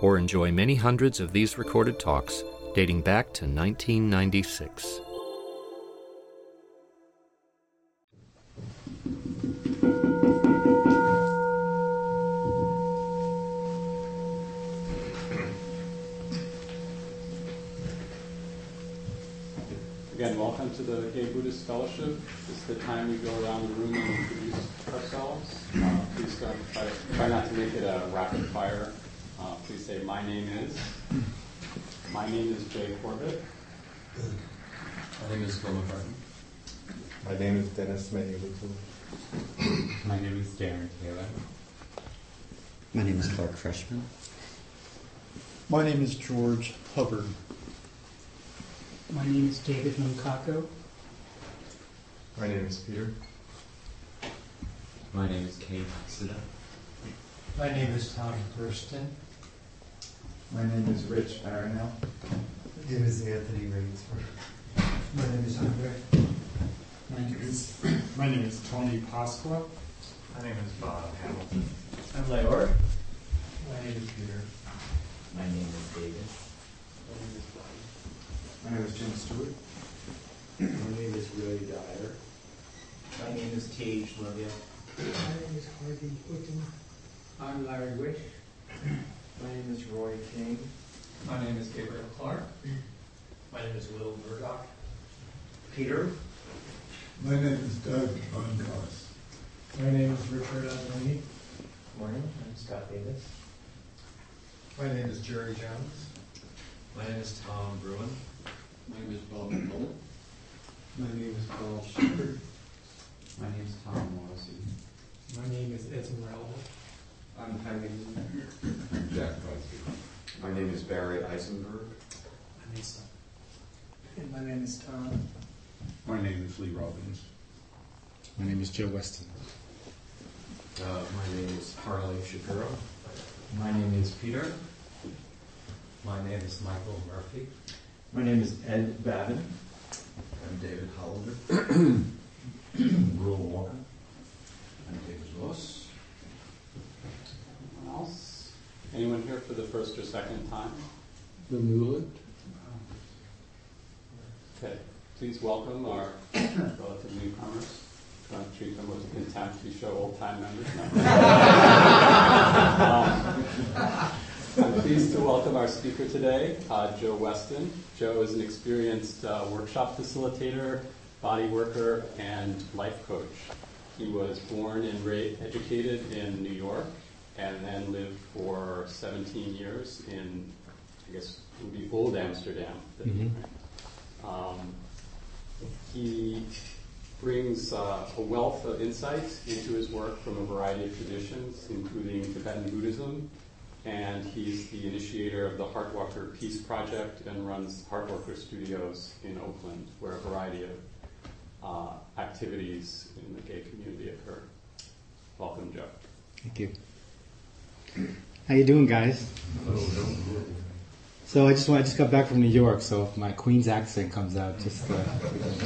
or enjoy many hundreds of these recorded talks dating back to 1996. Again, welcome to the Gay Buddhist Fellowship. Is the time we go around the room and introduce ourselves. Uh, please don't try, try not to make it a rapid fire. Uh, please say, My name is. My name is Jay Corbett. My name is Bill McCartney. My name is Dennis Mayhew. My name is Darren Taylor. My name is Clark Freshman. My name is George Hubbard. My name is David Munkako. My name is Peter. My name is Kate Suda. My name is Tom Thurston. My name is Rich Baranel. My name is Anthony Rainsford. My name is Andre. My name is my name is Tony Pasqua. My name is Bob Hamilton. I'm Leor. My name is Peter. My name is David. My name is Bonnie. My name is Jim Stewart. My name is Willie Dyer. My name is Tage Livia. My name is Harvey Whitten. I'm Larry Wish. My name is Roy King. My name is Gabriel Clark. My name is Will Murdoch. Peter. My name is Doug Bongoss. My name is Richard Adoni. Morning, I'm Scott Davis. My name is Jerry Jones. My name is Tom Bruein. My name is Bob McMullen. My name is Paul Shepard. My name is Tom Morrissey. My name is Esmeralda. I'm Jaime. I'm Jack Bunsky. My name is Barry Eisenberg. I'm Lisa. And my name is Tom. My name is Lee Robbins. My name is Joe Weston. Uh, my name is Harley Shapiro. My name is Peter. My name is Michael Murphy. My name is Ed Babin. I'm David Hollander. Rule Walker. I'm David Ross. Anyone else? Anyone here for the first or second time? The Newland. Okay, please welcome our relative newcomers. To treat them with contempt. We show old time members. um, I'm pleased to welcome our speaker today, uh, Joe Weston. Joe is an experienced uh, workshop facilitator, body worker, and life coach. He was born and ra- educated in New York and then lived for 17 years in, I guess, it would be old Amsterdam. Mm-hmm. Um, he brings uh, a wealth of insights into his work from a variety of traditions, including Tibetan Buddhism, and he's the initiator of the Heartwalker Peace Project and runs Heartwalker Studios in Oakland, where a variety of uh, activities in the gay community occur. Welcome, Joe. Thank you. How you doing, guys? So I just want, I just got back from New York, so if my Queens accent comes out, just uh,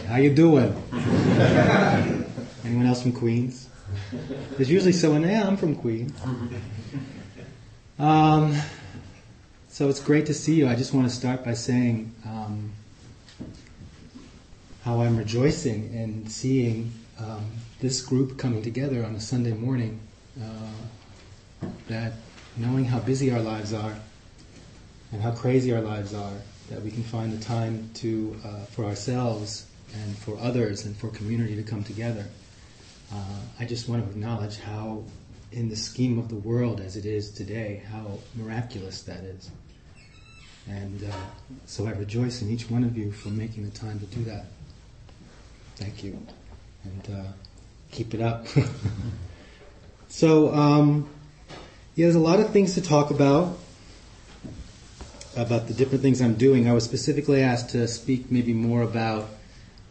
how you doing? Anyone else from Queens? There's usually someone. Yeah, I'm from Queens. Um, so it's great to see you. I just want to start by saying um, how I'm rejoicing in seeing um, this group coming together on a Sunday morning. Uh, that knowing how busy our lives are and how crazy our lives are, that we can find the time to uh, for ourselves and for others and for community to come together. Uh, I just want to acknowledge how, in the scheme of the world as it is today, how miraculous that is. And uh, so I rejoice in each one of you for making the time to do that. Thank you. And uh, keep it up. so, um, yeah, there's a lot of things to talk about. about the different things I'm doing, I was specifically asked to speak maybe more about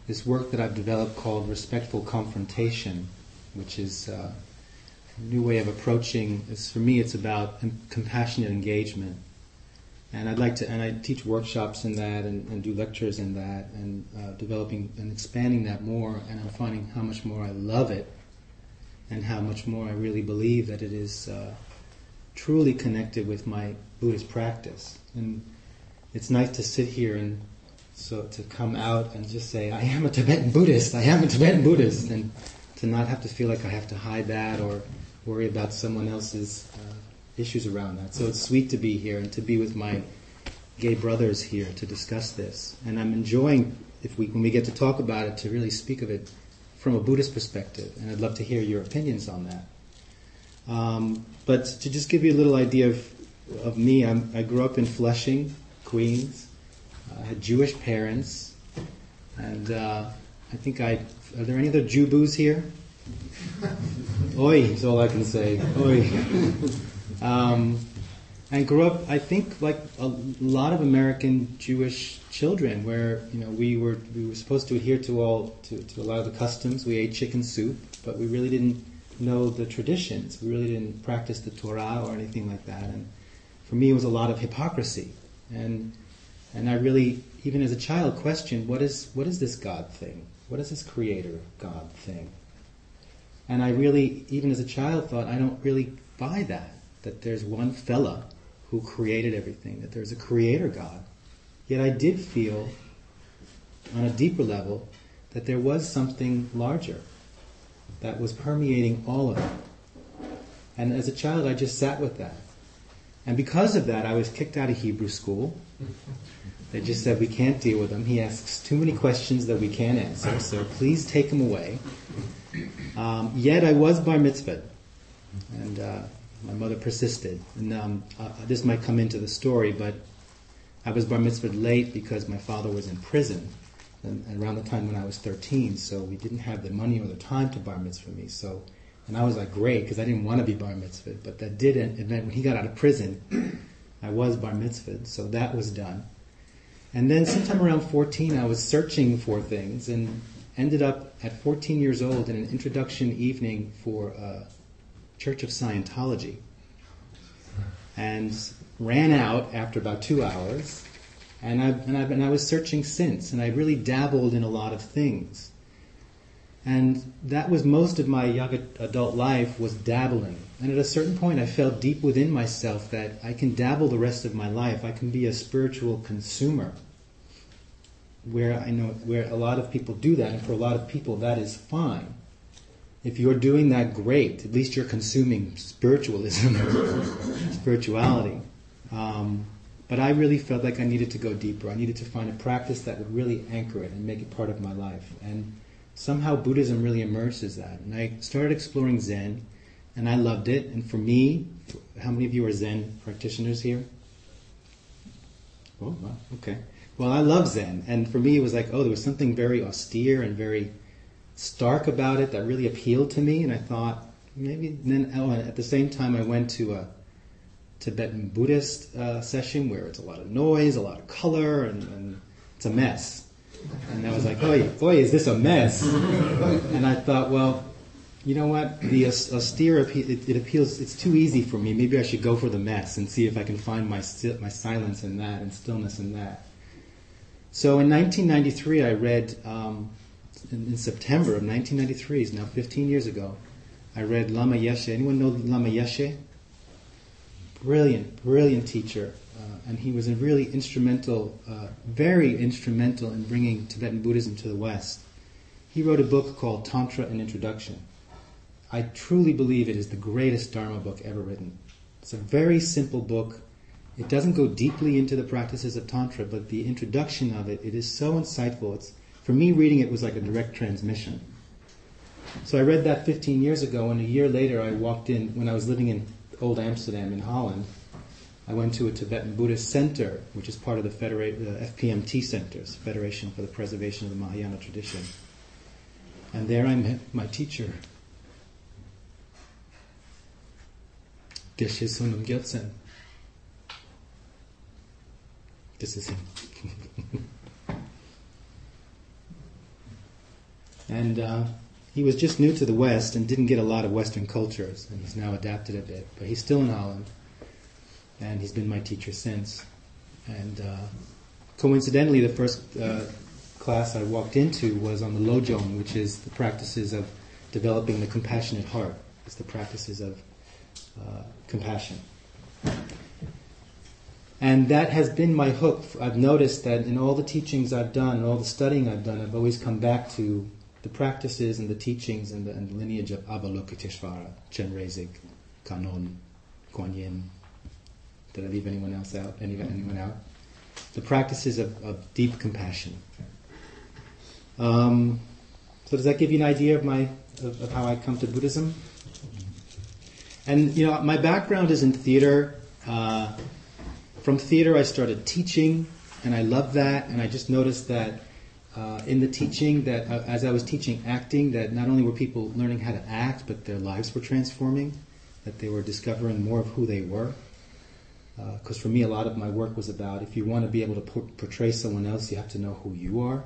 this work that I've developed called respectful confrontation, which is uh, a new way of approaching. It's, for me, it's about compassionate engagement, and I'd like to. And I teach workshops in that, and, and do lectures in that, and uh, developing and expanding that more. And I'm finding how much more I love it, and how much more I really believe that it is uh, truly connected with my Buddhist practice. And it's nice to sit here and so to come out and just say, I am a Tibetan Buddhist, I am a Tibetan Buddhist, and to not have to feel like I have to hide that or worry about someone else's uh, issues around that. So it's sweet to be here and to be with my gay brothers here to discuss this. And I'm enjoying, if we, when we get to talk about it, to really speak of it from a Buddhist perspective. And I'd love to hear your opinions on that. Um, but to just give you a little idea of, of me, I'm, I grew up in Flushing, Queens. I had Jewish parents, and uh, I think I. Are there any other Jubus here? Oi is all I can say. Oi. Um, I grew up, I think, like a lot of American Jewish children, where you know we were we were supposed to adhere to all to, to a lot of the customs. We ate chicken soup, but we really didn't know the traditions. We really didn't practice the Torah or anything like that. And for me, it was a lot of hypocrisy. And and I really, even as a child, questioned what is what is this God thing? What is this Creator God thing? And I really, even as a child, thought I don't really buy that. That there's one fella who created everything. That there's a Creator God. Yet I did feel, on a deeper level, that there was something larger that was permeating all of it. And as a child, I just sat with that. And because of that, I was kicked out of Hebrew school. They just said, we can't deal with him. He asks too many questions that we can't answer, so please take him away. Um, yet I was bar mitzvah. And uh, my mother persisted. And um, uh, this might come into the story, but I was bar mitzvah late because my father was in prison and, around the time when I was 13, so we didn't have the money or the time to bar mitzvah me. So, and I was like, great, because I didn't want to be bar mitzvah, but that did event when he got out of prison, I was bar mitzvah, so that was done. And then sometime around 14, I was searching for things and ended up at 14 years old in an introduction evening for uh, Church of Scientology. And ran out after about two hours and, I've, and, I've, and I was searching since, and I really dabbled in a lot of things. And that was most of my young adult life was dabbling. And at a certain point, I felt deep within myself that I can dabble the rest of my life. I can be a spiritual consumer. Where I know where a lot of people do that, and for a lot of people, that is fine. If you're doing that, great. At least you're consuming spiritualism, spirituality. Um, but I really felt like I needed to go deeper. I needed to find a practice that would really anchor it and make it part of my life. And somehow Buddhism really immerses that. And I started exploring Zen, and I loved it. And for me, how many of you are Zen practitioners here? Oh, well, okay. Well, I love Zen, and for me, it was like, oh, there was something very austere and very stark about it that really appealed to me. And I thought maybe. And then oh, at the same time, I went to a Tibetan Buddhist uh, session where it's a lot of noise, a lot of color, and, and it's a mess. And I was like, "Oi, oi, is this a mess?" And I thought, well, you know what? The austere it, it, appeals. It's too easy for me. Maybe I should go for the mess and see if I can find my my silence in that and stillness in that. So in 1993, I read um, in, in, September of 1993, is now 15 years ago. I read Lama Yeshe. Anyone know Lama Yeshe? Brilliant, brilliant teacher, uh, and he was a really instrumental, uh, very instrumental in bringing Tibetan Buddhism to the West. He wrote a book called Tantra: An Introduction. I truly believe it is the greatest Dharma book ever written. It's a very simple book. It doesn't go deeply into the practices of Tantra, but the introduction of it, it is so insightful. It's, for me, reading it was like a direct transmission. So I read that 15 years ago, and a year later I walked in, when I was living in Old Amsterdam in Holland, I went to a Tibetan Buddhist center, which is part of the, Federa- the FPMT centers, Federation for the Preservation of the Mahayana Tradition. And there I met my teacher, Geshe Sonam Gyaltsen. This is him. and uh, he was just new to the West and didn't get a lot of Western cultures, and he's now adapted a bit. But he's still in Holland, and he's been my teacher since. And uh, coincidentally, the first uh, class I walked into was on the Lojong, which is the practices of developing the compassionate heart. It's the practices of uh, compassion. And that has been my hook. I've noticed that in all the teachings I've done, all the studying I've done, I've always come back to the practices and the teachings and the, and lineage of Avalokiteshvara, Chenrezig, Kannon, Kuan Yin. Did I leave anyone else out? Any, anyone out? The practices of, of deep compassion. Um, so does that give you an idea of my of, of how I come to Buddhism? And you know, my background is in theater. Uh, from theater, I started teaching, and I loved that. And I just noticed that uh, in the teaching, that uh, as I was teaching acting, that not only were people learning how to act, but their lives were transforming. That they were discovering more of who they were. Because uh, for me, a lot of my work was about if you want to be able to portray someone else, you have to know who you are.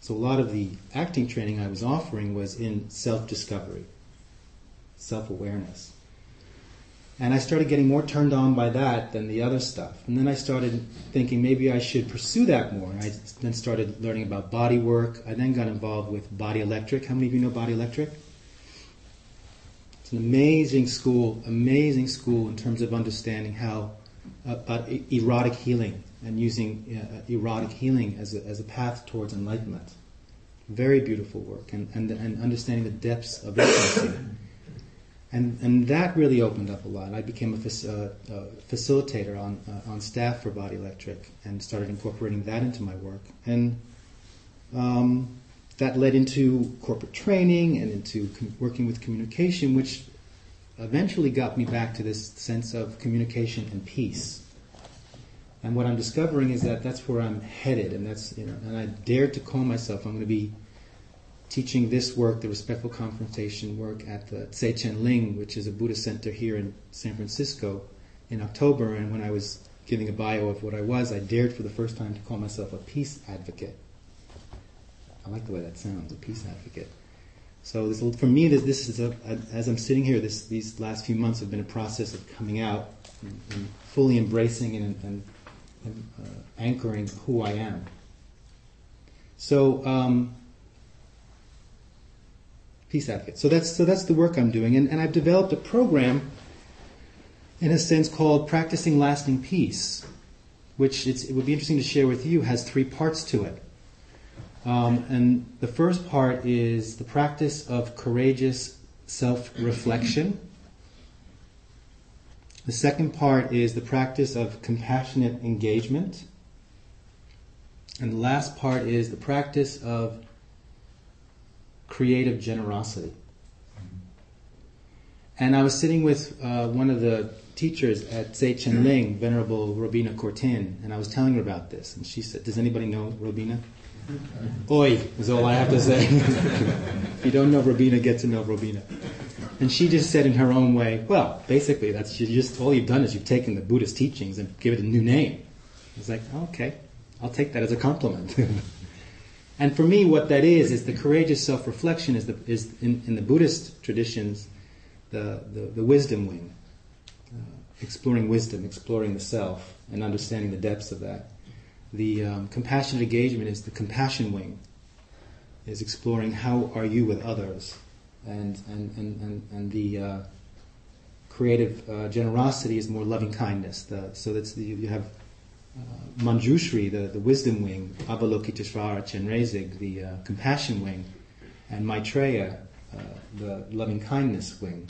So a lot of the acting training I was offering was in self-discovery, self-awareness. And I started getting more turned on by that than the other stuff. And then I started thinking maybe I should pursue that more. And I then started learning about body work. I then got involved with Body Electric. How many of you know Body Electric? It's an amazing school, amazing school in terms of understanding how uh, about erotic healing and using uh, erotic healing as a, as a path towards enlightenment. Very beautiful work and, and, and understanding the depths of intimacy. And, and that really opened up a lot. I became a, uh, uh, facilitator on, uh, on staff for Body Electric and started incorporating that into my work. And um, that led into corporate training and into com- working with communication, which eventually got me back to this sense of communication and peace. And what I'm discovering is that that's where I'm headed, and that's you know, and I dared to call myself. I'm going to be teaching this work, the respectful confrontation work, at the Tse Chen Ling, which is a Buddhist center here in San Francisco, in October. And when I was giving a bio of what I was, I dared for the first time to call myself a peace advocate. I like the way that sounds, a peace advocate. So this, for me, this, this is a, as I'm sitting here, this, these last few months have been a process of coming out and, and fully embracing and, and uh, anchoring who I am. So, um, peace advocate. So that's so that's the work I'm doing, and, and I've developed a program, in a sense, called Practicing Lasting Peace, which it would be interesting to share with you. Has three parts to it, um, and the first part is the practice of courageous self-reflection. The second part is the practice of compassionate engagement. And the last part is the practice of creative generosity. And I was sitting with uh, one of the teachers at Tse Chen Ling, Venerable Robina Courtin, and I was telling her about this. And she said, Does anybody know Robina? Oi, is all I have to say. if you don't know Robina, get to know Robina. And she just said in her own way, well, basically, that's just all you've done is you've taken the Buddhist teachings and give it a new name. I was like, oh, okay, I'll take that as a compliment. and for me, what that is is the courageous self-reflection is the is in, in the Buddhist traditions the the, the wisdom wing, uh, exploring wisdom, exploring the self, and understanding the depths of that. The um, compassionate engagement is the compassion wing, is exploring how are you with others and and and and, and the uh, creative uh, generosity is more loving kindness. The, so that's you have uh, Manjushri, the, the wisdom wing, Avalokiteshvara Chenrezig, the uh, compassion wing, and Maitreya, uh, the loving kindness wing.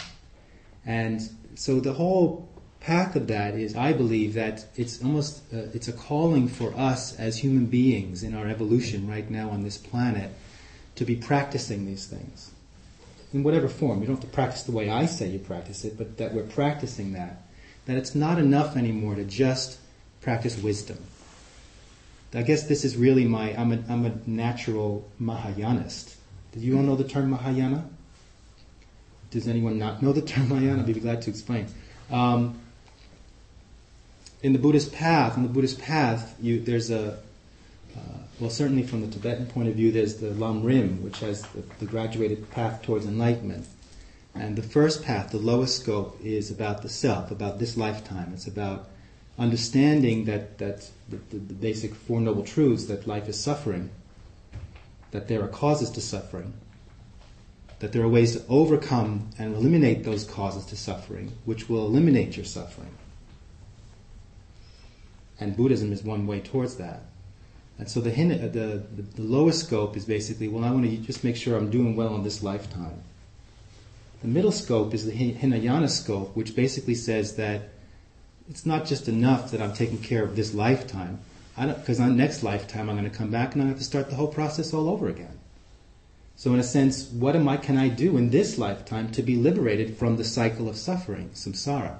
And so the whole path of that is, I believe, that it's almost uh, it's a calling for us as human beings in our evolution right now on this planet to be practicing these things in whatever form. You don't have to practice the way I say you practice it, but that we're practicing that. That it's not enough anymore to just practice wisdom. I guess this is really my, I'm a, I'm a natural Mahayanist. Do you all know the term Mahayana? Does anyone not know the term Mahayana? I'd be glad to explain. Um, in the Buddhist path, in the Buddhist path, you, there's a, uh, well, certainly from the Tibetan point of view, there's the Lam Rim, which has the, the graduated path towards enlightenment. And the first path, the lowest scope, is about the self, about this lifetime. It's about understanding that, that the, the, the basic Four Noble Truths that life is suffering, that there are causes to suffering, that there are ways to overcome and eliminate those causes to suffering, which will eliminate your suffering. And Buddhism is one way towards that. And so the, uh, the, the, the lowest scope is basically, well, I want to just make sure I'm doing well in this lifetime. The middle scope is the Hinayana scope, which basically says that it's not just enough that I'm taking care of this lifetime, because on next lifetime I'm going to come back and I have to start the whole process all over again. So in a sense, what am I can I do in this lifetime to be liberated from the cycle of suffering, samsara?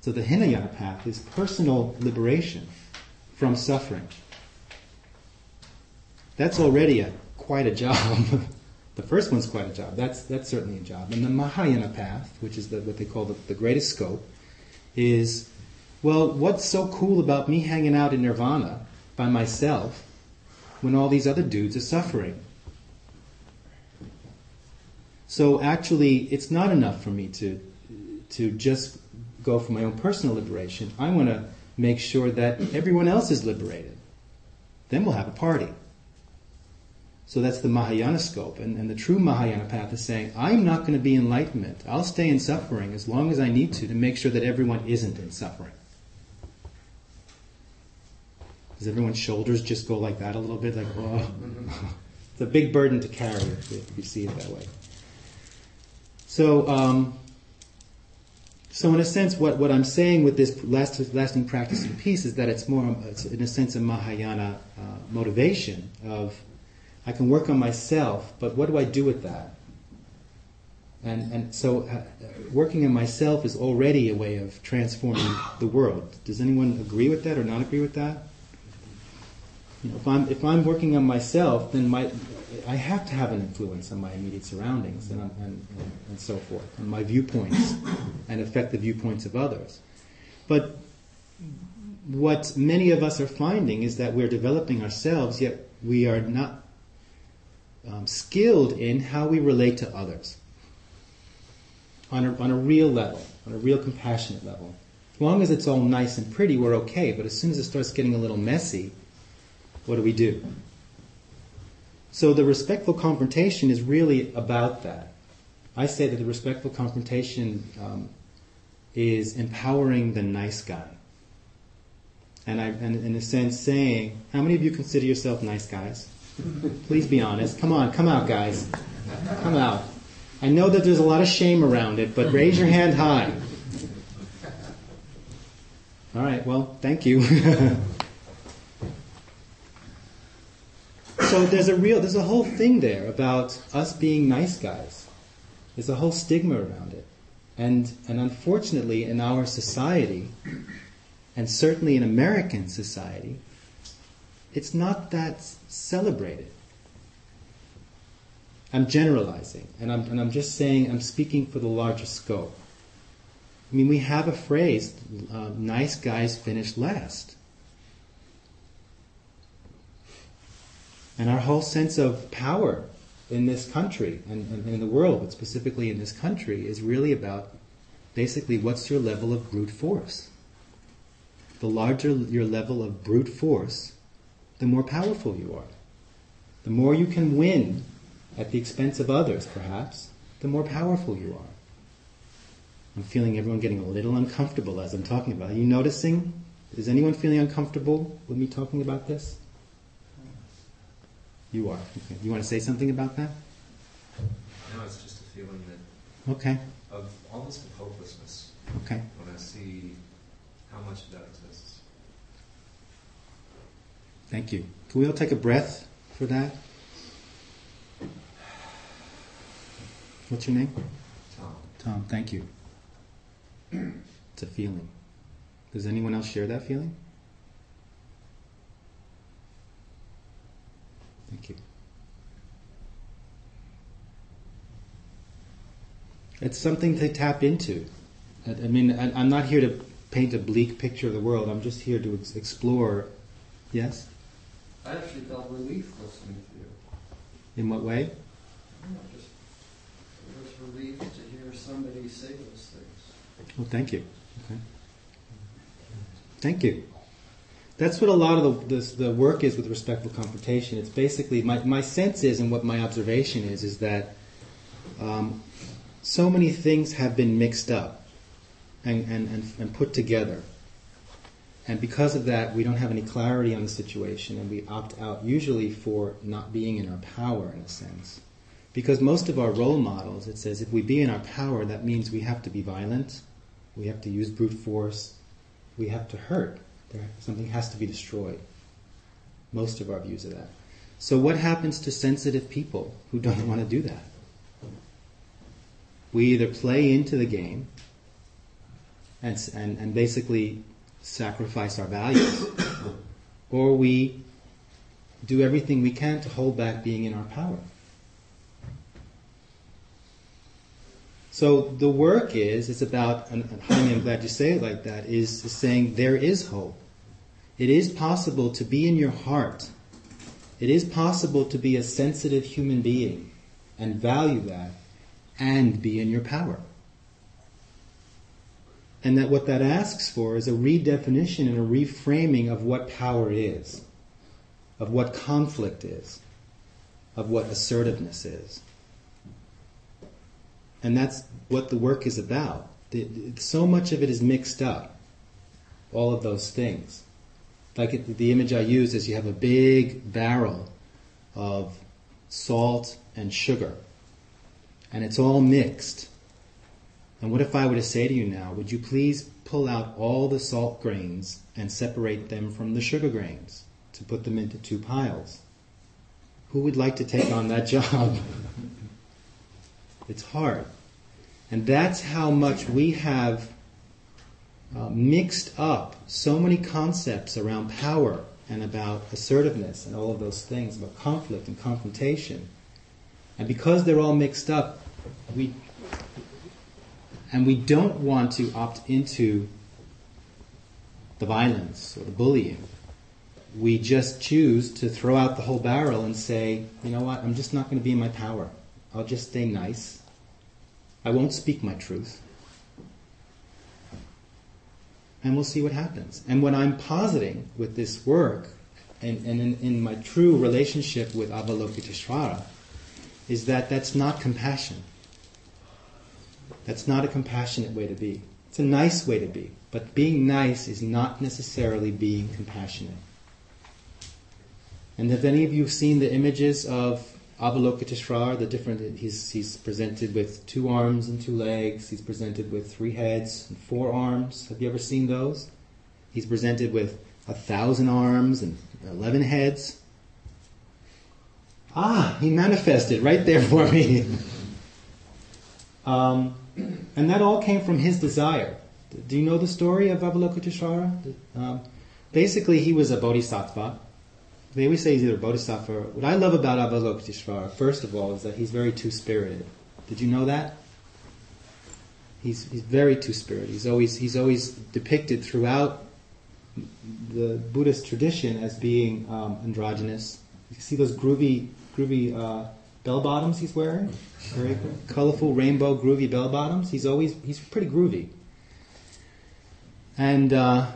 So the Hinayana path is personal liberation from suffering. That's already a, quite a job. the first one's quite a job. That's, that's certainly a job. And the Mahayana path, which is the, what they call the, the greatest scope, is well, what's so cool about me hanging out in nirvana by myself when all these other dudes are suffering? So actually, it's not enough for me to, to just go for my own personal liberation. I want to make sure that everyone else is liberated. Then we'll have a party. So that's the Mahayana scope. And, and the true Mahayana path is saying, I'm not going to be enlightenment. I'll stay in suffering as long as I need to to make sure that everyone isn't in suffering. Does everyone's shoulders just go like that a little bit? Like, oh. it's a big burden to carry if you see it that way. So, um, so in a sense, what, what I'm saying with this last, lasting practice of peace is that it's more, it's in a sense, a Mahayana uh, motivation of, I can work on myself, but what do I do with that? And, and so uh, working on myself is already a way of transforming the world. Does anyone agree with that or not agree with that? You know, if I'm if I'm working on myself, then my I have to have an influence on my immediate surroundings and, and, and so forth, on my viewpoints, and affect the viewpoints of others. But what many of us are finding is that we're developing ourselves, yet we are not um, skilled in how we relate to others on a, on a real level, on a real compassionate level. As long as it's all nice and pretty, we're okay. But as soon as it starts getting a little messy, what do we do? So the respectful confrontation is really about that. I say that the respectful confrontation um, is empowering the nice guy. And I, and in a sense, saying, how many of you consider yourself nice guys? Please be honest. Come on, come out, guys. Come out. I know that there's a lot of shame around it, but raise your hand high. All right, well, thank you. so there's a real, there's a whole thing there about us being nice guys. There's a whole stigma around it. And, and unfortunately, in our society, and certainly in American society, it's not that celebrated. I'm generalizing, and I'm, and I'm just saying I'm speaking for the larger scope. I mean, we have a phrase, uh, nice guys finish last. And our whole sense of power in this country and, and, in the world, but specifically in this country, is really about basically what's your level of brute force. The larger your level of brute force, the more powerful you are. The more you can win at the expense of others, perhaps, the more powerful you are. I'm feeling everyone getting a little uncomfortable as I'm talking about. Are you noticing? Is anyone feeling uncomfortable with me talking about this? You are. Okay. You want to say something about that? No, it's just a feeling that. Okay. Of almost of hopelessness. Okay. When I see how much of that exists. Thank you. Can we all take a breath for that? What's your name? Tom. Tom, thank you. It's a feeling. Does anyone else share that feeling? Thank you. It's something to tap into. I mean, I'm not here to paint a bleak picture of the world. I'm just here to ex- explore. Yes? I actually felt relief listening to you. In what way? I don't know, just, it was relief to hear somebody say those things. Well, thank you. Okay. Thank you. That's what a lot of the, the, the work is with respectful confrontation. It's basically, my, my sense is, and what my observation is, is that um, so many things have been mixed up and, and, and, and put together. And because of that, we don't have any clarity on the situation, and we opt out usually for not being in our power, in a sense. Because most of our role models, it says if we be in our power, that means we have to be violent, we have to use brute force, we have to hurt. There, something has to be destroyed. Most of our views of that. So, what happens to sensitive people who don't want to do that? We either play into the game and, and, and basically sacrifice our values, or we do everything we can to hold back being in our power. So the work is, it's about, and I'm glad you say it like that, is saying there is hope. It is possible to be in your heart. It is possible to be a sensitive human being and value that and be in your power. And that what that asks for is a redefinition and a reframing of what power is, of what conflict is, of what assertiveness is. And that's what the work is about. So much of it is mixed up, all of those things. Like the image I use is you have a big barrel of salt and sugar, and it's all mixed. And what if I were to say to you now, would you please pull out all the salt grains and separate them from the sugar grains to put them into two piles? Who would like to take on that job? It's hard. And that's how much we have uh, mixed up so many concepts around power and about assertiveness and all of those things, about conflict and confrontation. And because they're all mixed up, we and we don't want to opt into the violence or the bullying. We just choose to throw out the whole barrel and say, you know what, I'm just not going to be in my power. I'll just stay nice. I won't speak my truth. And we'll see what happens. And what I'm positing with this work, and, and in, in, my true relationship with Avalokiteshvara, is that that's not compassion. That's not a compassionate way to be. It's a nice way to be. But being nice is not necessarily being compassionate. And have any of you seen the images of Avalokiteshvara, the different, he's, he's presented with two arms and two legs. He's presented with three heads and four arms. Have you ever seen those? He's presented with a thousand arms and eleven heads. Ah, he manifested right there for me. um, and that all came from his desire. Do you know the story of Avalokiteshvara? Um, basically, he was a bodhisattva they always say he's either bodhisattva. What I love about Avalokiteshvara, first of all, is that he's very two-spirited. Did you know that? He's, he's very two-spirited. He's always, he's always depicted throughout the Buddhist tradition as being um, androgynous. You see those groovy, groovy uh, bell bottoms he's wearing? Very colorful, rainbow, groovy bell bottoms. He's always, he's pretty groovy. And uh,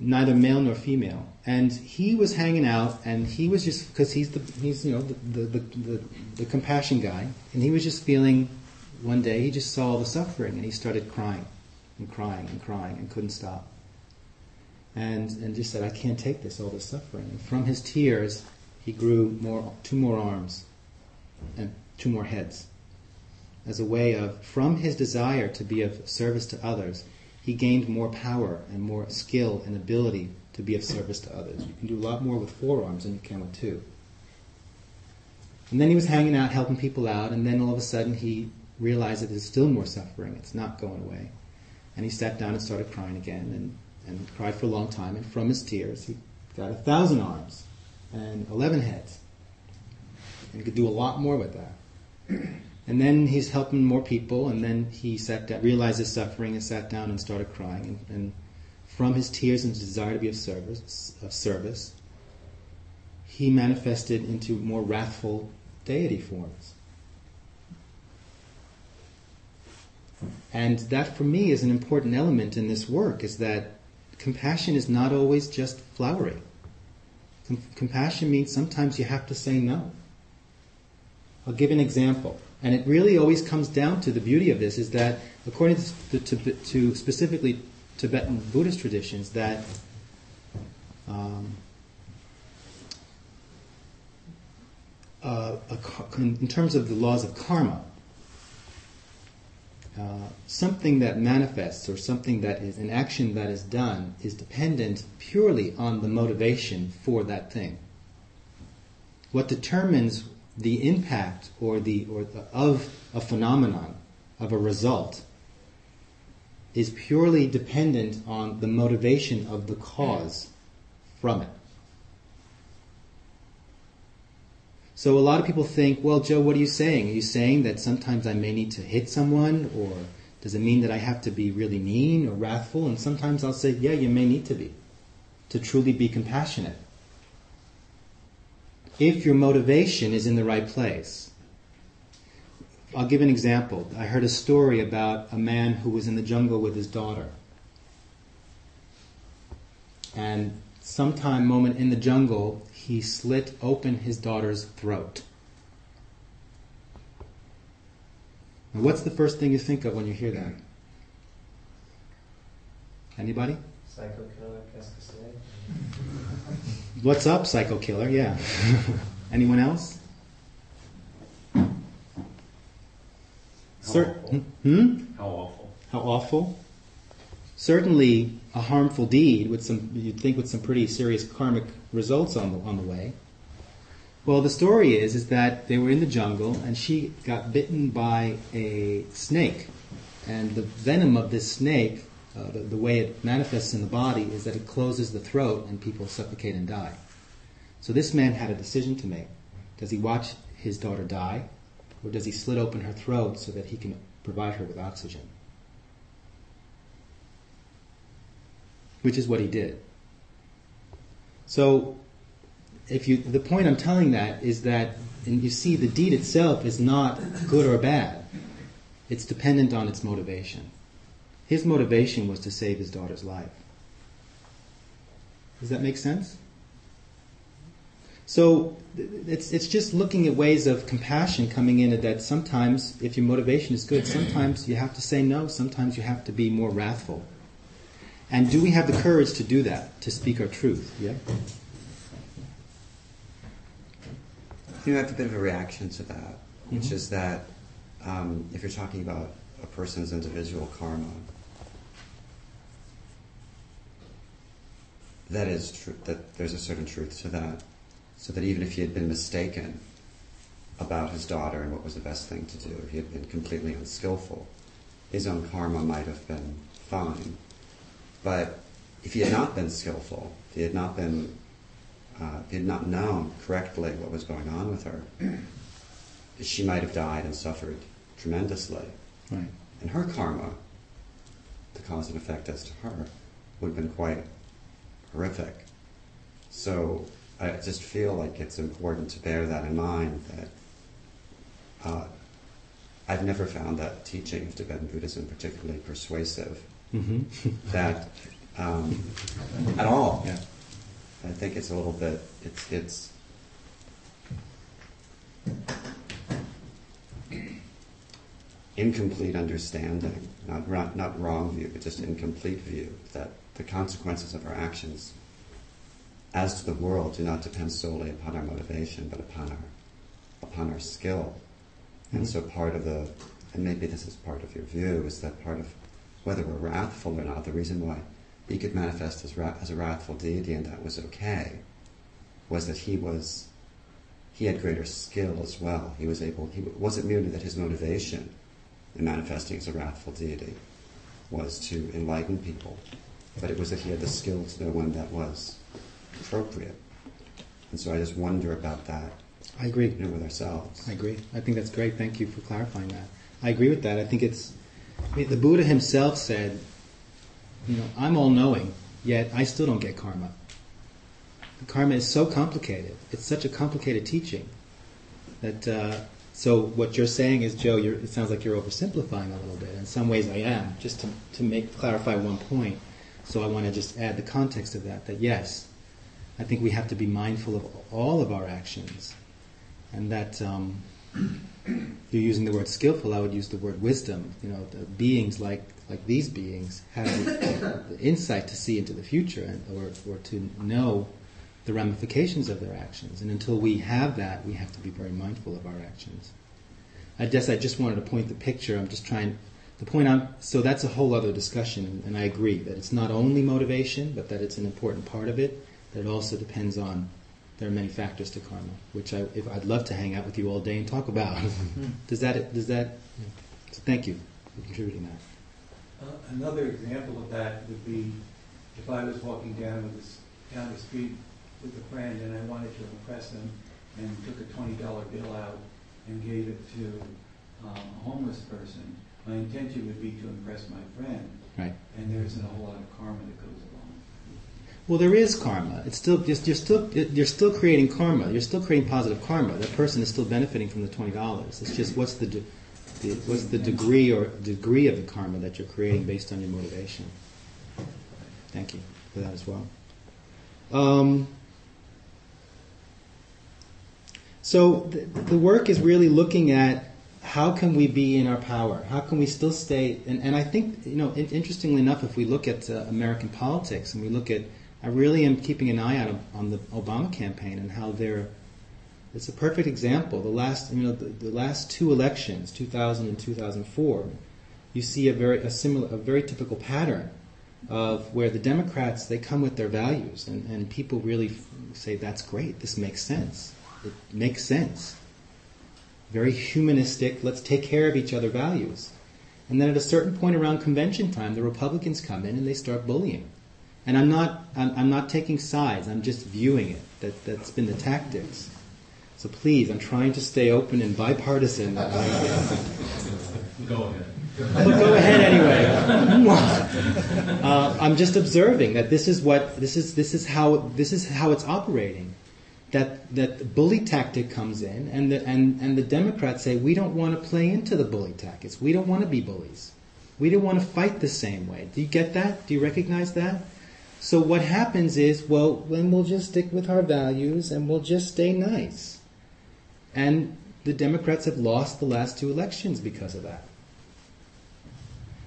neither male nor female and he was hanging out, and he was just because he's the he's you know the the, the the, compassion guy, and he was just feeling. One day he just saw the suffering, and he started crying, and crying and crying, and couldn't stop. And and just said, "I can't take this, all this suffering." And from his tears, he grew more two more arms, and two more heads, as a way of from his desire to be of service to others, he gained more power and more skill and ability to be of service to others. You can do a lot more with four arms than you can with two. And then he was hanging out, helping people out, and then all of a sudden he realized that there's still more suffering. It's not going away. And he sat down and started crying again and, and cried for a long time. And from his tears, he got a thousand arms and 11 heads. And he could do a lot more with that. And then he's helping more people, and then he sat down, realized his suffering, and sat down and started crying. And, and from his tears and his desire to be of service, of service, he manifested into more wrathful deity forms. And that for me is an important element in this work is that compassion is not always just flowery. Com- compassion means sometimes you have to say no. I'll give an example. And it really always comes down to the beauty of this is that, according to, to, to specifically Tibetan Buddhist traditions, that um, uh, a, in terms of the laws of karma, uh, something that manifests or something that is an action that is done is dependent purely on the motivation for that thing. What determines the impact or the or the, of a phenomenon of a result is purely dependent on the motivation of the cause from it. So a lot of people think, well, Joe, what are you saying? Are you saying that sometimes I may need to hit someone, or does it mean that I have to be really mean or wrathful? And sometimes I'll say, yeah, you may need to be, to truly be compassionate. If your motivation is in the right place. I'll give an example. I heard a story about a man who was in the jungle with his daughter. And sometime moment in the jungle, he slit open his daughter's throat. Now, what's the first thing you think of when you hear that? Anybody? Psycho killer. What's up, psycho killer? Yeah. Anyone else? How Cer- awful. Hmm? How awful. How awful? Certainly a harmful deed with some you'd think with some pretty serious karmic results on the on the way. Well, the story is is that they were in the jungle and she got bitten by a snake, and the venom of this snake, uh, the, the way it manifests in the body, is that it closes the throat and people suffocate and die. So this man had a decision to make: does he watch his daughter die, or does he slit open her throat so that he can provide her with oxygen? Which is what he did. So if you, the point I'm telling that is that, and you see, the deed itself is not good or bad. It's dependent on its motivation. His motivation was to save his daughter's life. Does that make sense? So it's it's just looking at ways of compassion coming in that sometimes if your motivation is good, sometimes you have to say no, sometimes you have to be more wrathful. And do we have the courage to do that, to speak our truth? Yeah? You have a bit of a reaction to that, which Mhm. is that um, if you're talking about a person's individual karma, that is true. That there's a certain truth to that. So that even if he had been mistaken about his daughter and what was the best thing to do, if he had been completely unskillful, his own karma might have been fine. But if he had not been skillful, if he had not been uh, he had not known correctly what was going on with her, she might have died and suffered tremendously. Right. And her karma, the cause and effect as to her, would have been quite horrific. So I just feel like it's important to bear that in mind that uh, I've never found that teaching of Tibetan Buddhism particularly persuasive. Mm-hmm. That um, at all. Yeah. I think it's a little bit. It's it's. Incomplete understanding, not, not not wrong view, but just incomplete view that the consequences of our actions as to the world do not depend solely upon our motivation, but upon our upon our skill. And Mhm. so part of the, and maybe this is part of your view, is that part of whether we're wrathful or not, the reason why he could manifest as, ra- as a wrathful deity and that was okay, was that he was, he had greater skill as well. He was able, he it wasn't merely that his motivation in manifesting as a wrathful deity was to enlighten people, but it was that he had the skill to know when that was appropriate. And so I just wonder about that I agree. you know, with ourselves. I agree. I think that's great. Thank you for clarifying that. I agree with that. I think it's I mean, the Buddha himself said you know, I'm all knowing, yet I still don't get karma. Karma is so complicated. It's such a complicated teaching that. Uh, so what you're saying is, Joe, it sounds like you're oversimplifying a little bit. In some ways, I am. Just to, to make clarify one point. So I want to just add the context of that. That yes, I think we have to be mindful of all of our actions, and that um, you're using the word skillful. I would use the word wisdom. You know, beings like like these beings have the, insight to see into the future, and, or or to know the ramifications of their actions. And until we have that, we have to be very mindful of our actions. I guess I just wanted to point the picture. I'm just trying the point I'm so that's a whole other discussion, and I agree that it's not only motivation, but that it's an important part of it. That it also depends on there are many factors to karma, which I if I'd love to hang out with you all day and talk about. does that does that? So thank you for contributing that. Uh, another example of that would be if I was walking down this, down the street with a friend and I wanted to impress him and took a $20 bill out and gave it to um, a homeless person, my intention would be to impress my friend. Right. And there isn't a whole lot of karma that goes along. Well, there is karma. It's still just you're still you're still creating karma. You're still creating positive karma. That person is still benefiting from the twenty dollars. It's just what's the, de- the, what's the degree or degree of the karma that you're creating based on your motivation. Thank you for that as well. Um, So the, the, work is really looking at how can we be in our power? How can we still stay? And, and I think, you know, interestingly enough, if we look at uh, American politics and we look at, I really am keeping an eye out on the Obama campaign and how they're, it's a perfect example. The last, you know, the, the last two elections, 2000 and 2004, you see a very, a similar, a very typical pattern of where the Democrats, they come with their values and, and people really say, that's great, this makes sense it makes sense. Very humanistic, let's take care of each other values. And then at a certain point around convention time, the Republicans come in and they start bullying. And I'm not, I'm, I'm not taking sides, I'm just viewing it. That, that's been the tactics. So please, I'm trying to stay open and bipartisan. go ahead. But go ahead anyway. uh, I'm just observing that this is what this is. This is how this is how it's operating that that bully tactic comes in, and the and, and the Democrats say we don't want to play into the bully tactics. We don't want to be bullies. We don't want to fight the same way. Do you get that? Do you recognize that? So what happens is, well, then we'll just stick with our values and we'll just stay nice. And the Democrats have lost the last two elections because of that.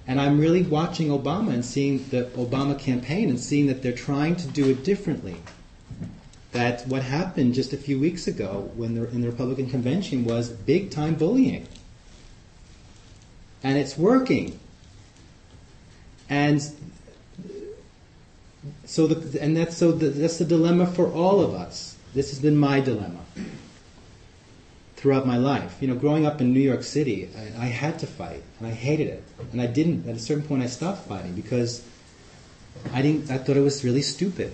And I'm really watching Obama and seeing the Obama campaign and seeing that they're trying to do it differently that what happened just a few weeks ago when the, in the Republican convention was big time bullying. And it's working. And so the, and that's so the, that's the dilemma for all of us. This has been my dilemma throughout my life. You know, growing up in New York City, I, I had to fight, and I hated it. And I didn't. At a certain point, I stopped fighting because I didn't. I thought it was really stupid.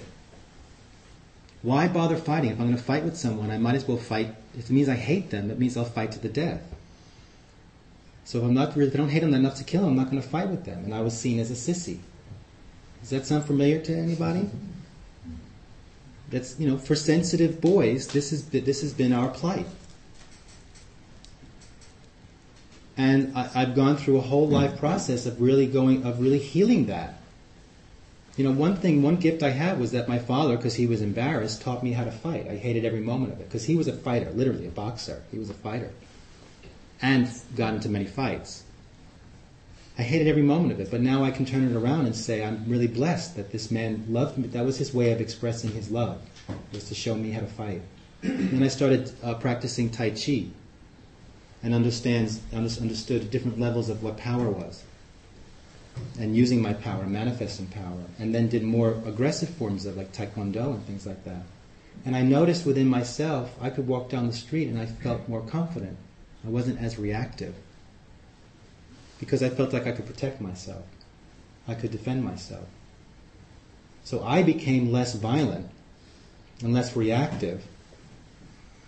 Why bother fighting? If I'm going to fight with someone, I might as well fight. If it means I hate them, it means I'll fight to the death. So if I'm not, if I don't hate them enough to kill them, I'm not going to fight with them. And I was seen as a sissy. Does that sound familiar to anybody? That's you know, for sensitive boys, this is this has been our plight. And I, I've gone through a whole life process of really going, of really healing that. You know, one thing, one gift I had was that my father, because he was embarrassed, taught me how to fight. I hated every moment of it because he was a fighter, literally a boxer. He was a fighter, and got into many fights. I hated every moment of it, but now I can turn it around and say I'm really blessed that this man loved me. That was his way of expressing his love, was to show me how to fight. then I started uh, practicing Tai Chi, and understands understood different levels of what power was and using my power, manifesting power, and then did more aggressive forms of like taekwondo and things like that. And I noticed within myself, I could walk down the street and I felt more confident. I wasn't as reactive. Because I felt like I could protect myself. I could defend myself. So I became less violent and less reactive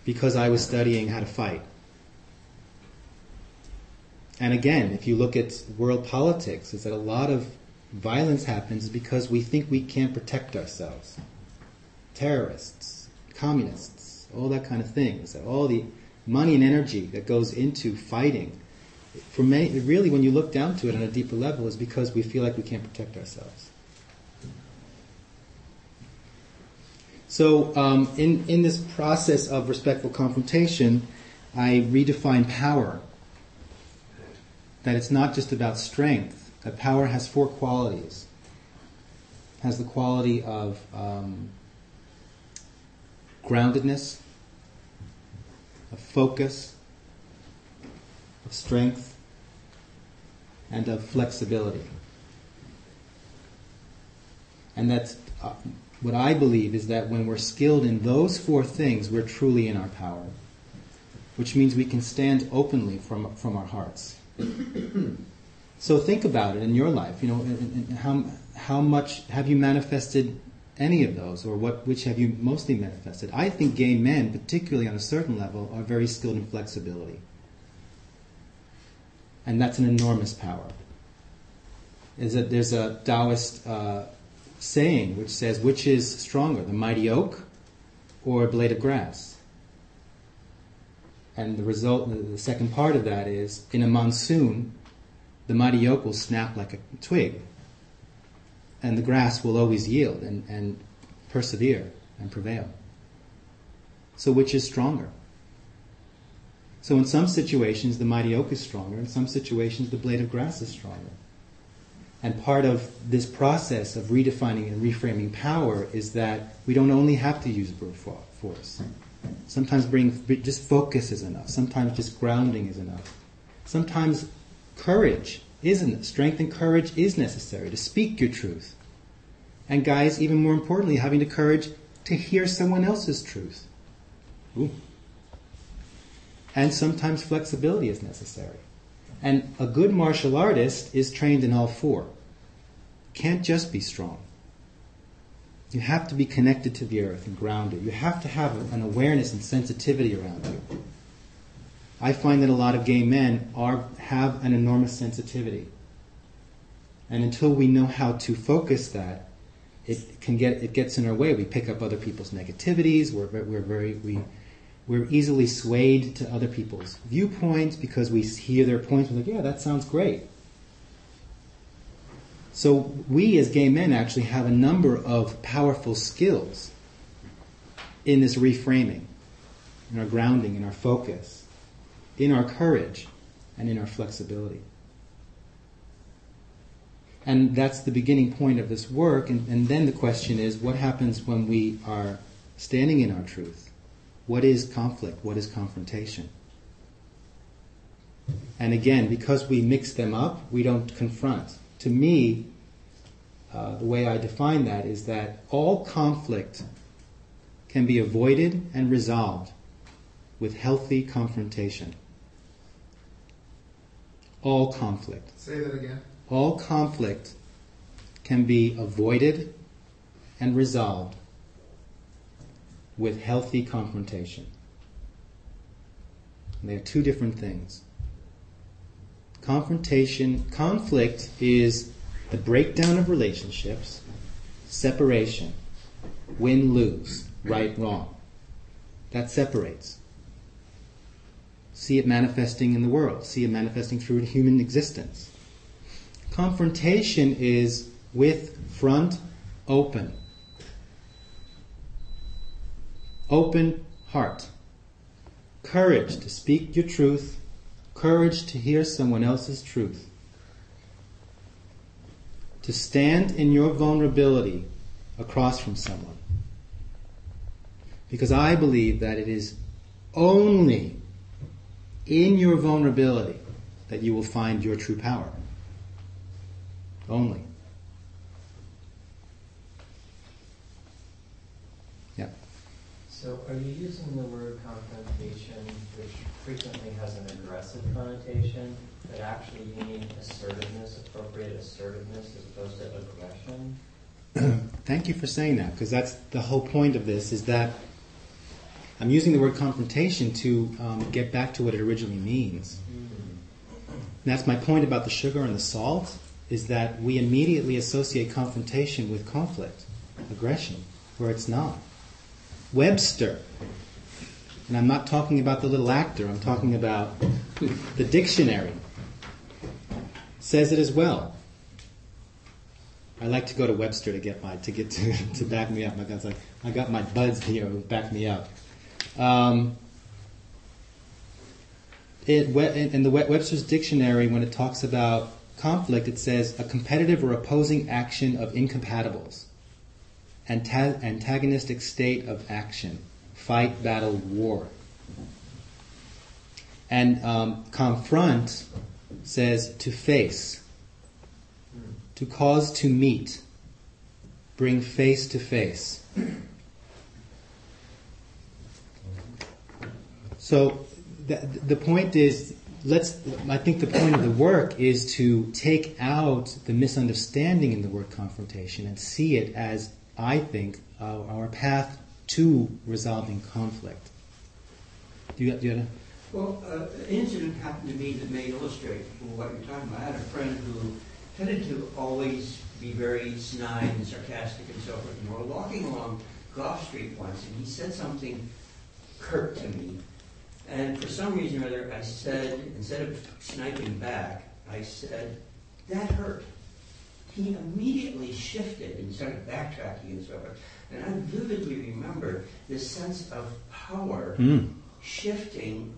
because I was studying how to fight. And again, if you look at world politics, is that a lot of violence happens because we think we can't protect ourselves. Terrorists, communists, all that kind of things, all the money and energy that goes into fighting. For many, really, when you look down to it on a deeper level, is because we feel like we can't protect ourselves. So, um, in, in this process of respectful confrontation, I redefine power. That it's not just about strength, that power has four qualities. It has the quality of um, groundedness, of focus, of strength, and of flexibility. And that's uh, what I believe is that when we're skilled in those four things, we're truly in our power, which means we can stand openly from, from our hearts. so think about it in your life. You know, how, how much have you manifested any of those, or what, which have you mostly manifested? I think gay men, particularly on a certain level, are very skilled in flexibility. And that's an enormous power. Is that there's a Taoist uh, saying which says, which is stronger, the mighty oak or a blade of grass? And the result, the second part of that is, in a monsoon, the mighty oak will snap like a twig, and the grass will always yield and, and persevere and prevail. So, which is stronger? So, in some situations, the mighty oak is stronger. In some situations, the blade of grass is stronger. And part of this process of redefining and reframing power is that we don't only have to use brute force. Sometimes bring, just focus is enough. Sometimes just grounding is enough. Sometimes courage isn't strength and courage is necessary to speak your truth. And guys, even more importantly, having the courage to hear someone else's truth. Ooh. And sometimes flexibility is necessary. And a good martial artist is trained in all four. Can't just be strong. You have to be connected to the earth and grounded. You have to have an awareness and sensitivity around you. I find that a lot of gay men are have an enormous sensitivity. And until we know how to focus that, it can get it gets in our way. We pick up other people's negativities. We're, we're very we we're easily swayed to other people's viewpoints because we hear their points. We're like, yeah, that sounds great. So we as gay men actually have a number of powerful skills in this reframing, in our grounding, in our focus, in our courage, and in our flexibility. And that's the beginning point of this work. And, and then the question is what happens when we are standing in our truth? What is conflict? What is confrontation? And again, because we mix them up, we don't confront. To me, uh, the way I define that is that all conflict can be avoided and resolved with healthy confrontation. All conflict. Say that again. All conflict can be avoided and resolved with healthy confrontation. And they are two different things. Confrontation, conflict is the breakdown of relationships, separation, win lose, right wrong. That separates. See it manifesting in the world, see it manifesting through human existence. Confrontation is with front open. Open heart. Courage to speak your truth. Courage to hear someone else's truth. To stand in your vulnerability across from someone. Because I believe that it is only in your vulnerability that you will find your true power. Only. So are you using the word confrontation, which frequently has an aggressive connotation, but actually you mean assertiveness, appropriate assertiveness as opposed to aggression? Thank you for saying that, because that's the whole point of this, is that I'm using the word confrontation to um, get back to what it originally means. Mm-hmm. That's my point about the sugar and the salt, is that we immediately associate confrontation with conflict, aggression, where it's not. Webster, and I'm not talking about the little actor, I'm talking about the dictionary, says it as well. I like to go to Webster to get my to get to, to back me up. My God's like I got my buds here who back me up. Um, it, in the Webster's dictionary, when it talks about conflict, it says a competitive or opposing action of incompatibles, antagonistic state of action, fight, battle, war. And um, confront says to face, to cause to meet, bring face to face. So the, the point is, let's. I think the point of the work is to take out the misunderstanding in the word confrontation and see it as, I think, our, our path to resolving conflict. Do you, do you have a, well, uh, an incident happened to me that may illustrate what you're talking about. I had a friend who tended to always be very snide and sarcastic and so forth. And we were walking along Gough Street once, and he said something curt to me and for some reason or other, I said, instead of sniping back, I said, that hurt. He immediately shifted and started backtracking and so forth. And I vividly remember this sense of power mm. shifting.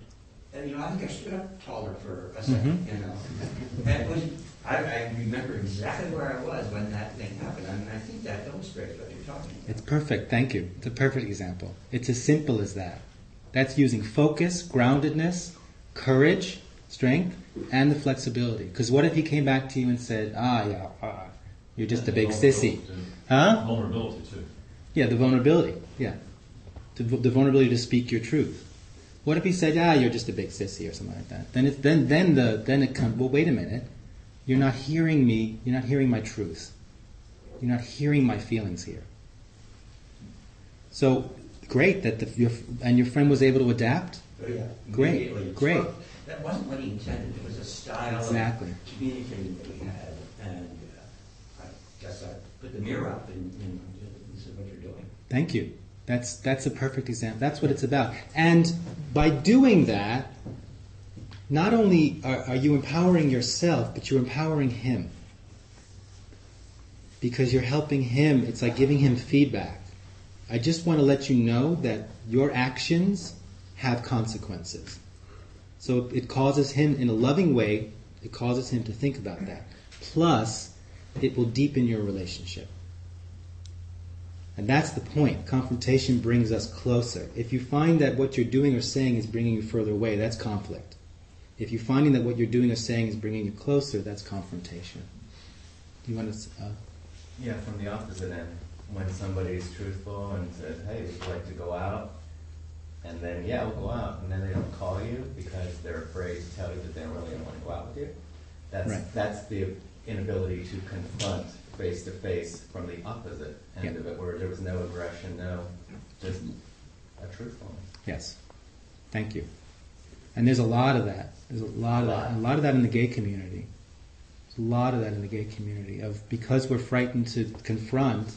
And, you know, I think I stood up taller for a 2nd mm-hmm. you know. And was, I, I, remember exactly where I was when that thing happened. I mean, I think that illustrates what you're talking about. It's perfect. Thank you. It's a perfect example. It's as simple as that. That's using focus, groundedness, courage, strength, and the flexibility. Because what if he came back to you and said, ah, yeah, uh, you're just a big sissy? Too. Huh? Vulnerability, too. Yeah, the vulnerability. Yeah. The, the, vulnerability to speak your truth. What if he said, ah, you're just a big sissy or something like that? Then, it's, then, then, the, then it comes, well, wait a minute. You're not hearing me. You're not hearing my truth. You're not hearing my feelings here. So great that the, your, and your friend was able to adapt. Oh, yeah, great, great. That wasn't what he intended. It was a style of communicating that he had, and uh, I guess I put the mirror up, and you know, this is what you're doing. Thank you. That's that's a perfect example. That's what it's about. And by doing that, not only are, are you empowering yourself, but you're empowering him. Because you're helping him. It's like giving him feedback I just want to let you know that your actions have consequences. So it causes him, in a loving way, it causes him to think about that. Plus, it will deepen your relationship. And that's the point. Confrontation brings us closer. If you find that what you're doing or saying is bringing you further away, that's conflict. If you're finding that what you're doing or saying is bringing you closer, that's confrontation. Do you want to? Uh, yeah, from the opposite end when somebody's truthful and says, hey, would you like to go out? And then, yeah, we'll go out. And then they don't call you because they're afraid to tell you that they don't really want to go out with you. That's, right. that's the inability to confront face to face from the opposite end yeah. of it, where there was no aggression, no, just a truthfulness. Yes. Thank you. And there's a lot of that. There's a lot, a lot. of that. A lot of that in the gay community. There's a lot of that in the gay community. Of because we're frightened to confront,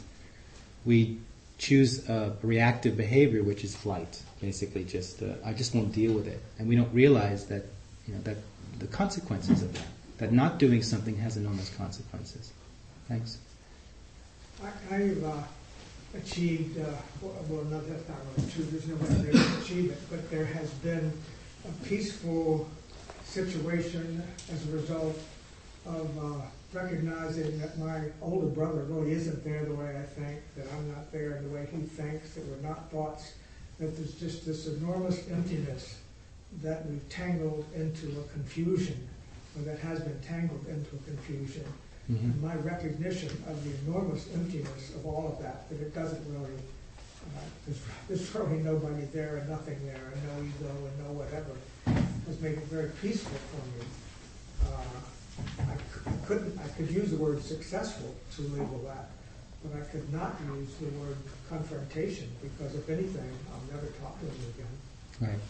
we choose a reactive behavior, which is flight. Basically, just uh, I just won't deal with it, and we don't realize that you know that the consequences of that. That not doing something has enormous consequences. Thanks. I, have uh, achieved, uh, well, not that's not really true. There's no way to achieve it, but there has been a peaceful situation as a result of uh, recognizing that my older brother really isn't there the way I think, that I'm not there the way he thinks, that we're not thoughts, that there's just this enormous emptiness that we've tangled into a confusion, or that has been tangled into a confusion. Mm-hmm. And my recognition of the enormous emptiness of all of that, that it doesn't really, uh, there's, there's really nobody there and nothing there, and no ego and no whatever, has made it very peaceful for me. Uh, I couldn't, I could use the word successful to label that, but I could not use the word confrontation because if anything, I'll never talk to him again. Right.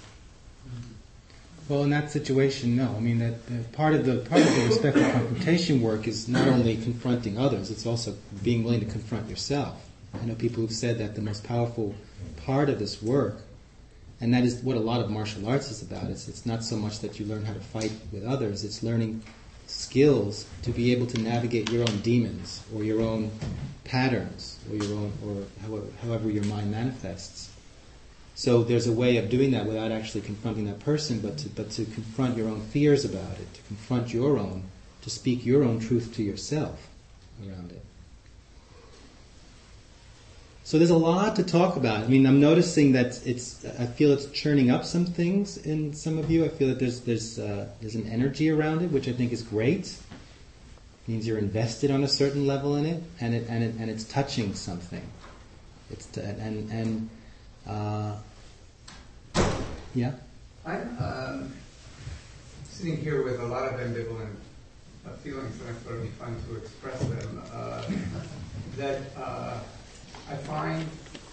Well, in that situation, no. I mean, that uh, part of the part of the respectful confrontation work is not only confronting others; it's also being willing to confront yourself. I know people who've said that the most powerful part of this work, and that is what a lot of martial arts is about. It's it's not so much that you learn how to fight with others; it's learning skills to be able to navigate your own demons or your own patterns or your own or however, however your mind manifests. So there's a way of doing that without actually confronting that person, but to, but to confront your own fears about it, to confront your own, to speak your own truth to yourself around it. So there's a lot to talk about. I mean, I'm noticing that it's. I feel it's churning up some things in some of you. I feel that there's there's uh, there's an energy around it, which I think is great. It means you're invested on a certain level in it, and it and it and it's touching something. It's t- and and. Uh, yeah? I'm um, sitting here with a lot of ambivalent feelings, and I thought it would be fun to express them. Uh, that uh, I find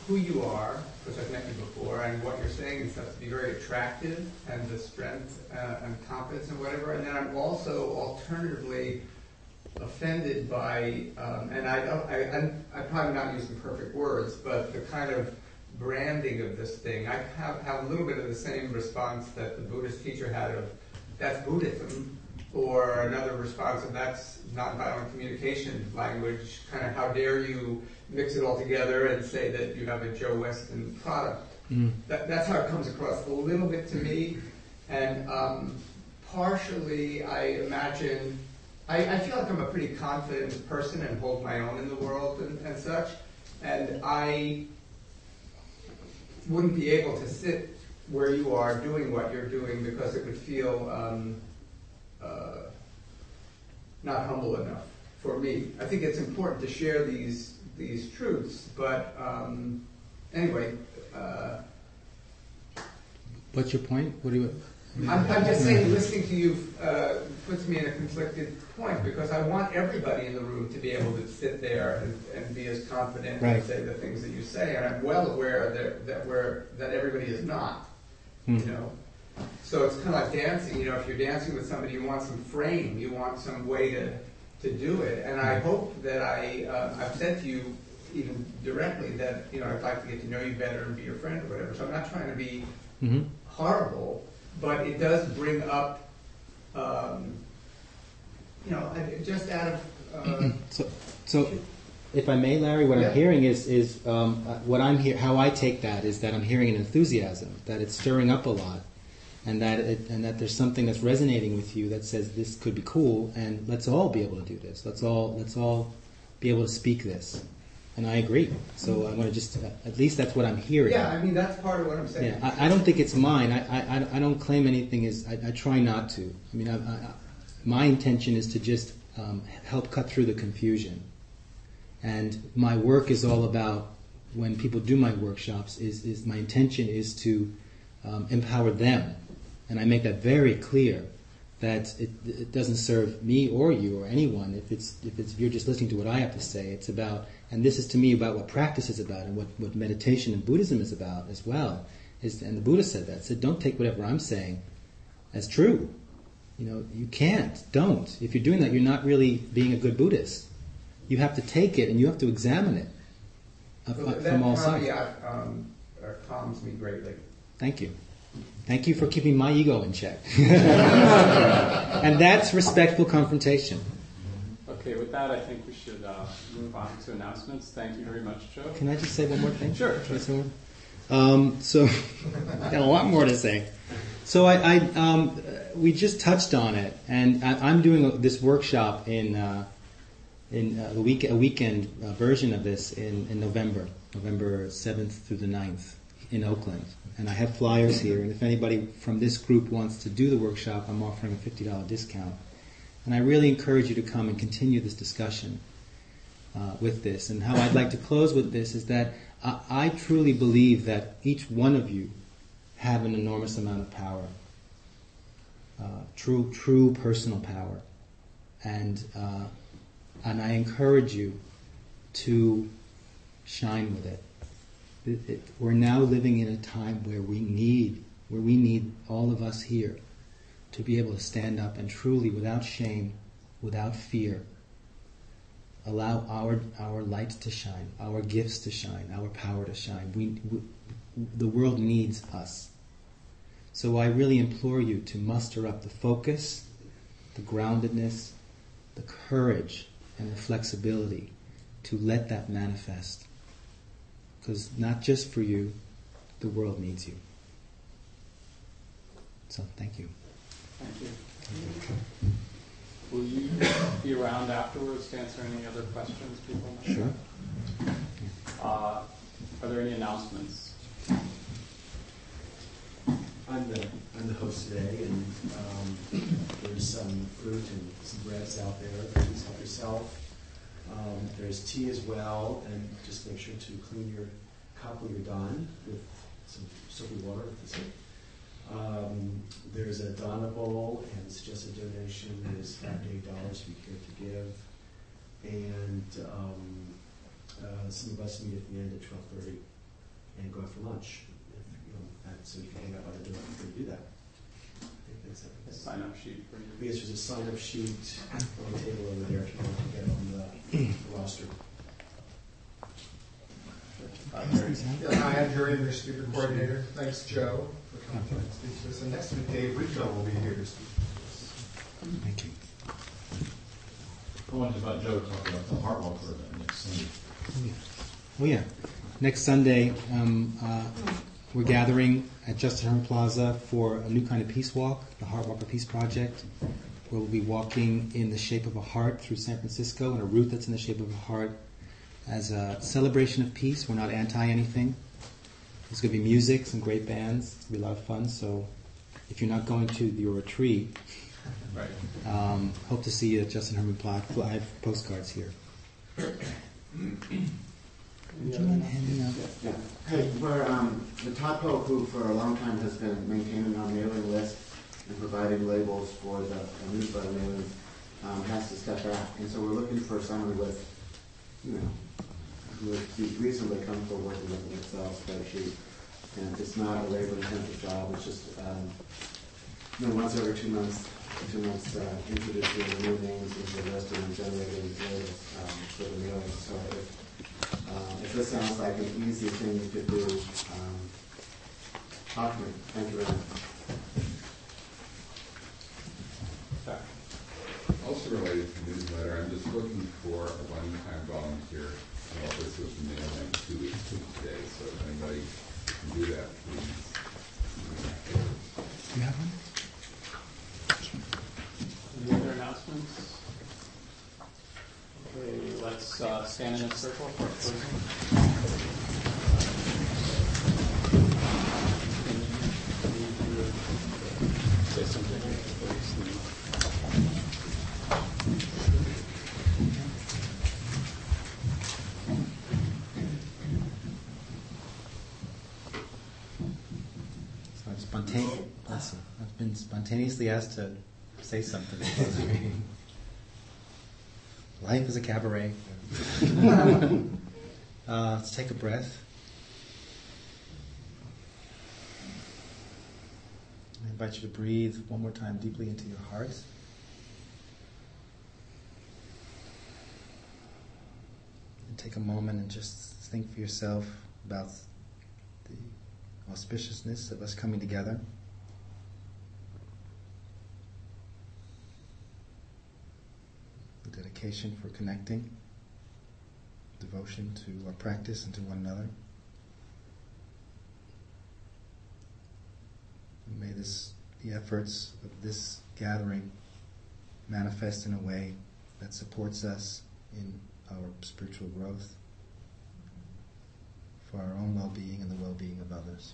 who you are, because I've met you before, and what you're saying and stuff to be very attractive, and the strength uh, and confidence and whatever. And then I'm also alternatively offended by, um, and I don't, I, I'm, I'm probably not using perfect words, but the kind of branding of this thing. I have, have a little bit of the same response that the Buddhist teacher had of, that's Buddhism, or another response of that's nonviolent communication language, kind of how dare you mix it all together and say that you have a Joe Weston product. Mm. That, that's how it comes across a little bit to me, and um, partially I imagine, I, I, feel like I'm a pretty confident person and hold my own in the world and, and such, and I wouldn't be able to sit where you are doing what you're doing because it would feel um, not humble enough for me. I think it's important to share these these truths, but um, anyway. Uh, What's your point? What do you? I'm, I'm just saying, listening to you uh, puts me in a conflicted point because I want everybody in the room to be able to sit there and, and be as confident right. and say the things that you say, and I'm well aware that that we're that everybody is not, hmm. you know. So it's kind of like dancing. You know, if you're dancing with somebody, you want some frame, you want some way to to do it. And I hope that I uh, I've said to you even directly that you know I'd like to get to know you better and be your friend or whatever. So I'm not trying to be mm-hmm. horrible but it does bring up, um, you know, just out of. Uh, so, so, if I may, Larry, what yeah. I'm hearing is is um, uh, what I'm here. How I take that is that I'm hearing an enthusiasm that it's stirring up a lot, and that it, and that there's something that's resonating with you that says this could be cool, and let's all be able to do this. Let's all let's all be able to speak this. And I agree. So I want to just, at least that's what I'm hearing. Yeah, I mean, that's part of what I'm saying. Yeah, I, I don't think it's mine. I, I, I don't claim anything is, I, I try not to. I mean, I, I, my intention is to just um, help cut through the confusion. And my work is all about, when people do my workshops, is, is my intention is to um, empower them. And I make that very clear that it, it doesn't serve me or you or anyone if it's if it's if you're just listening to what I have to say. It's about and this is to me about what practice is about and what, what meditation and Buddhism is about as well. Is, and the Buddha said that. Said, don't take whatever I'm saying as true. You know, you can't. Don't. If you're doing that, you're not really being a good Buddhist. You have to take it and you have to examine it uh, from all sides. Um, uh, calms me greatly. Thank you. Thank you for keeping my ego in check. and that's respectful confrontation. Okay, with that, I think we should uh, move on to announcements. Thank you very much, Joe. Can I just say one more thing? Sure. sure. Um, so, got a lot more to say. So I, I um, we just touched on it, and I, am doing this workshop in uh, in uh, a week a weekend uh, version of this in, in November, November seventh through the 9th in Oakland, and I have flyers here. And if anybody from this group wants to do the workshop, I'm offering a fifty dollar discount. And I really encourage you to come and continue this discussion uh, with this. And how I'd like to close with this is that I, I, truly believe that each one of you have an enormous amount of power, uh, true, true personal power, and uh, and I encourage you to shine with it. We're now living in a time where we need, where we need all of us here to be able to stand up and truly, without shame, without fear, allow our, our light to shine, our gifts to shine, our power to shine. We, we, the world needs us. So I really implore you to muster up the focus, the groundedness, the courage, and the flexibility to let that manifest. Because not just for you, the world needs you. So thank you. Thank you. Will you be around afterwards to answer any other questions people might Sure. have? Uh, are there any announcements? I'm the, I'm the host today, and um, there's some fruit and some breads out there. Please help yourself. Um, there's tea as well, and just make sure to clean your cup when you're done with some soapy water. Um, there's a Dana Bowl, and suggested donation is five to eight dollars if you care to give. And um, uh, some of us meet at the end at twelve thirty and go out for lunch. If you don't, and so you can hang out by the door you do that. I think A it. sign up sheet for you? Yes, there's a sign-up sheet on the table over there if you want to get on the roster. Hi, Jerry. Yeah, hi, I'm Jerry, the speaker coordinator. Thanks, Joe, for coming to speak to us. And next week, Dave Ridgell will be here to speak to us. Thank you. I wanted about Joe talking about the Heartwalker event next Sunday. Oh, yeah. Oh, yeah. Next Sunday, um, uh, we're gathering at Justin Herman Plaza for a new kind of peace walk, the Heartwalker Peace Project, where we'll be walking in the shape of a heart through San Francisco and a route that's in the shape of a heart as a celebration of peace. We're not anti anything. There's going to be music, some great bands. It's going to be a lot of fun. So if you're not going to your retreat, Right. um, hope to see you at Justin Herman Plaza. I have postcards here. Would you mind handing out? Yeah. Hey, we're, um, the Topo who for a long time has been maintaining our mailing list and providing labels for the uh, newsletter mailings, um, has to step back. And so we're looking for someone with, you know, who would be reasonably comfortable working with an Excel spreadsheet. And it's not a labor intensive job, it's just, um, you know, once every two months, two months, uh, introducing the new names into the list and generating labels, um, for the mailing. So if, um, if this sounds like an easy thing you could do, um, talk to me. Thank you very much. Also related to newsletter, I'm just looking for a one-time volunteer to help us with the mailing two weeks from today. So if anybody can do that, please. You have one? Any other announcements? Okay, let's uh, stand in a circle for closing. Can you Say something. So I've been spontaneously asked to say something. Life is a cabaret. uh, let's take a breath. I invite you to breathe one more time deeply into your heart. And take a moment and just think for yourself about the auspiciousness of us coming together. Dedication for connecting, devotion to our practice and to one another. And may this, the efforts of this gathering manifest in a way that supports us in our spiritual growth for our own well being and the well being of others.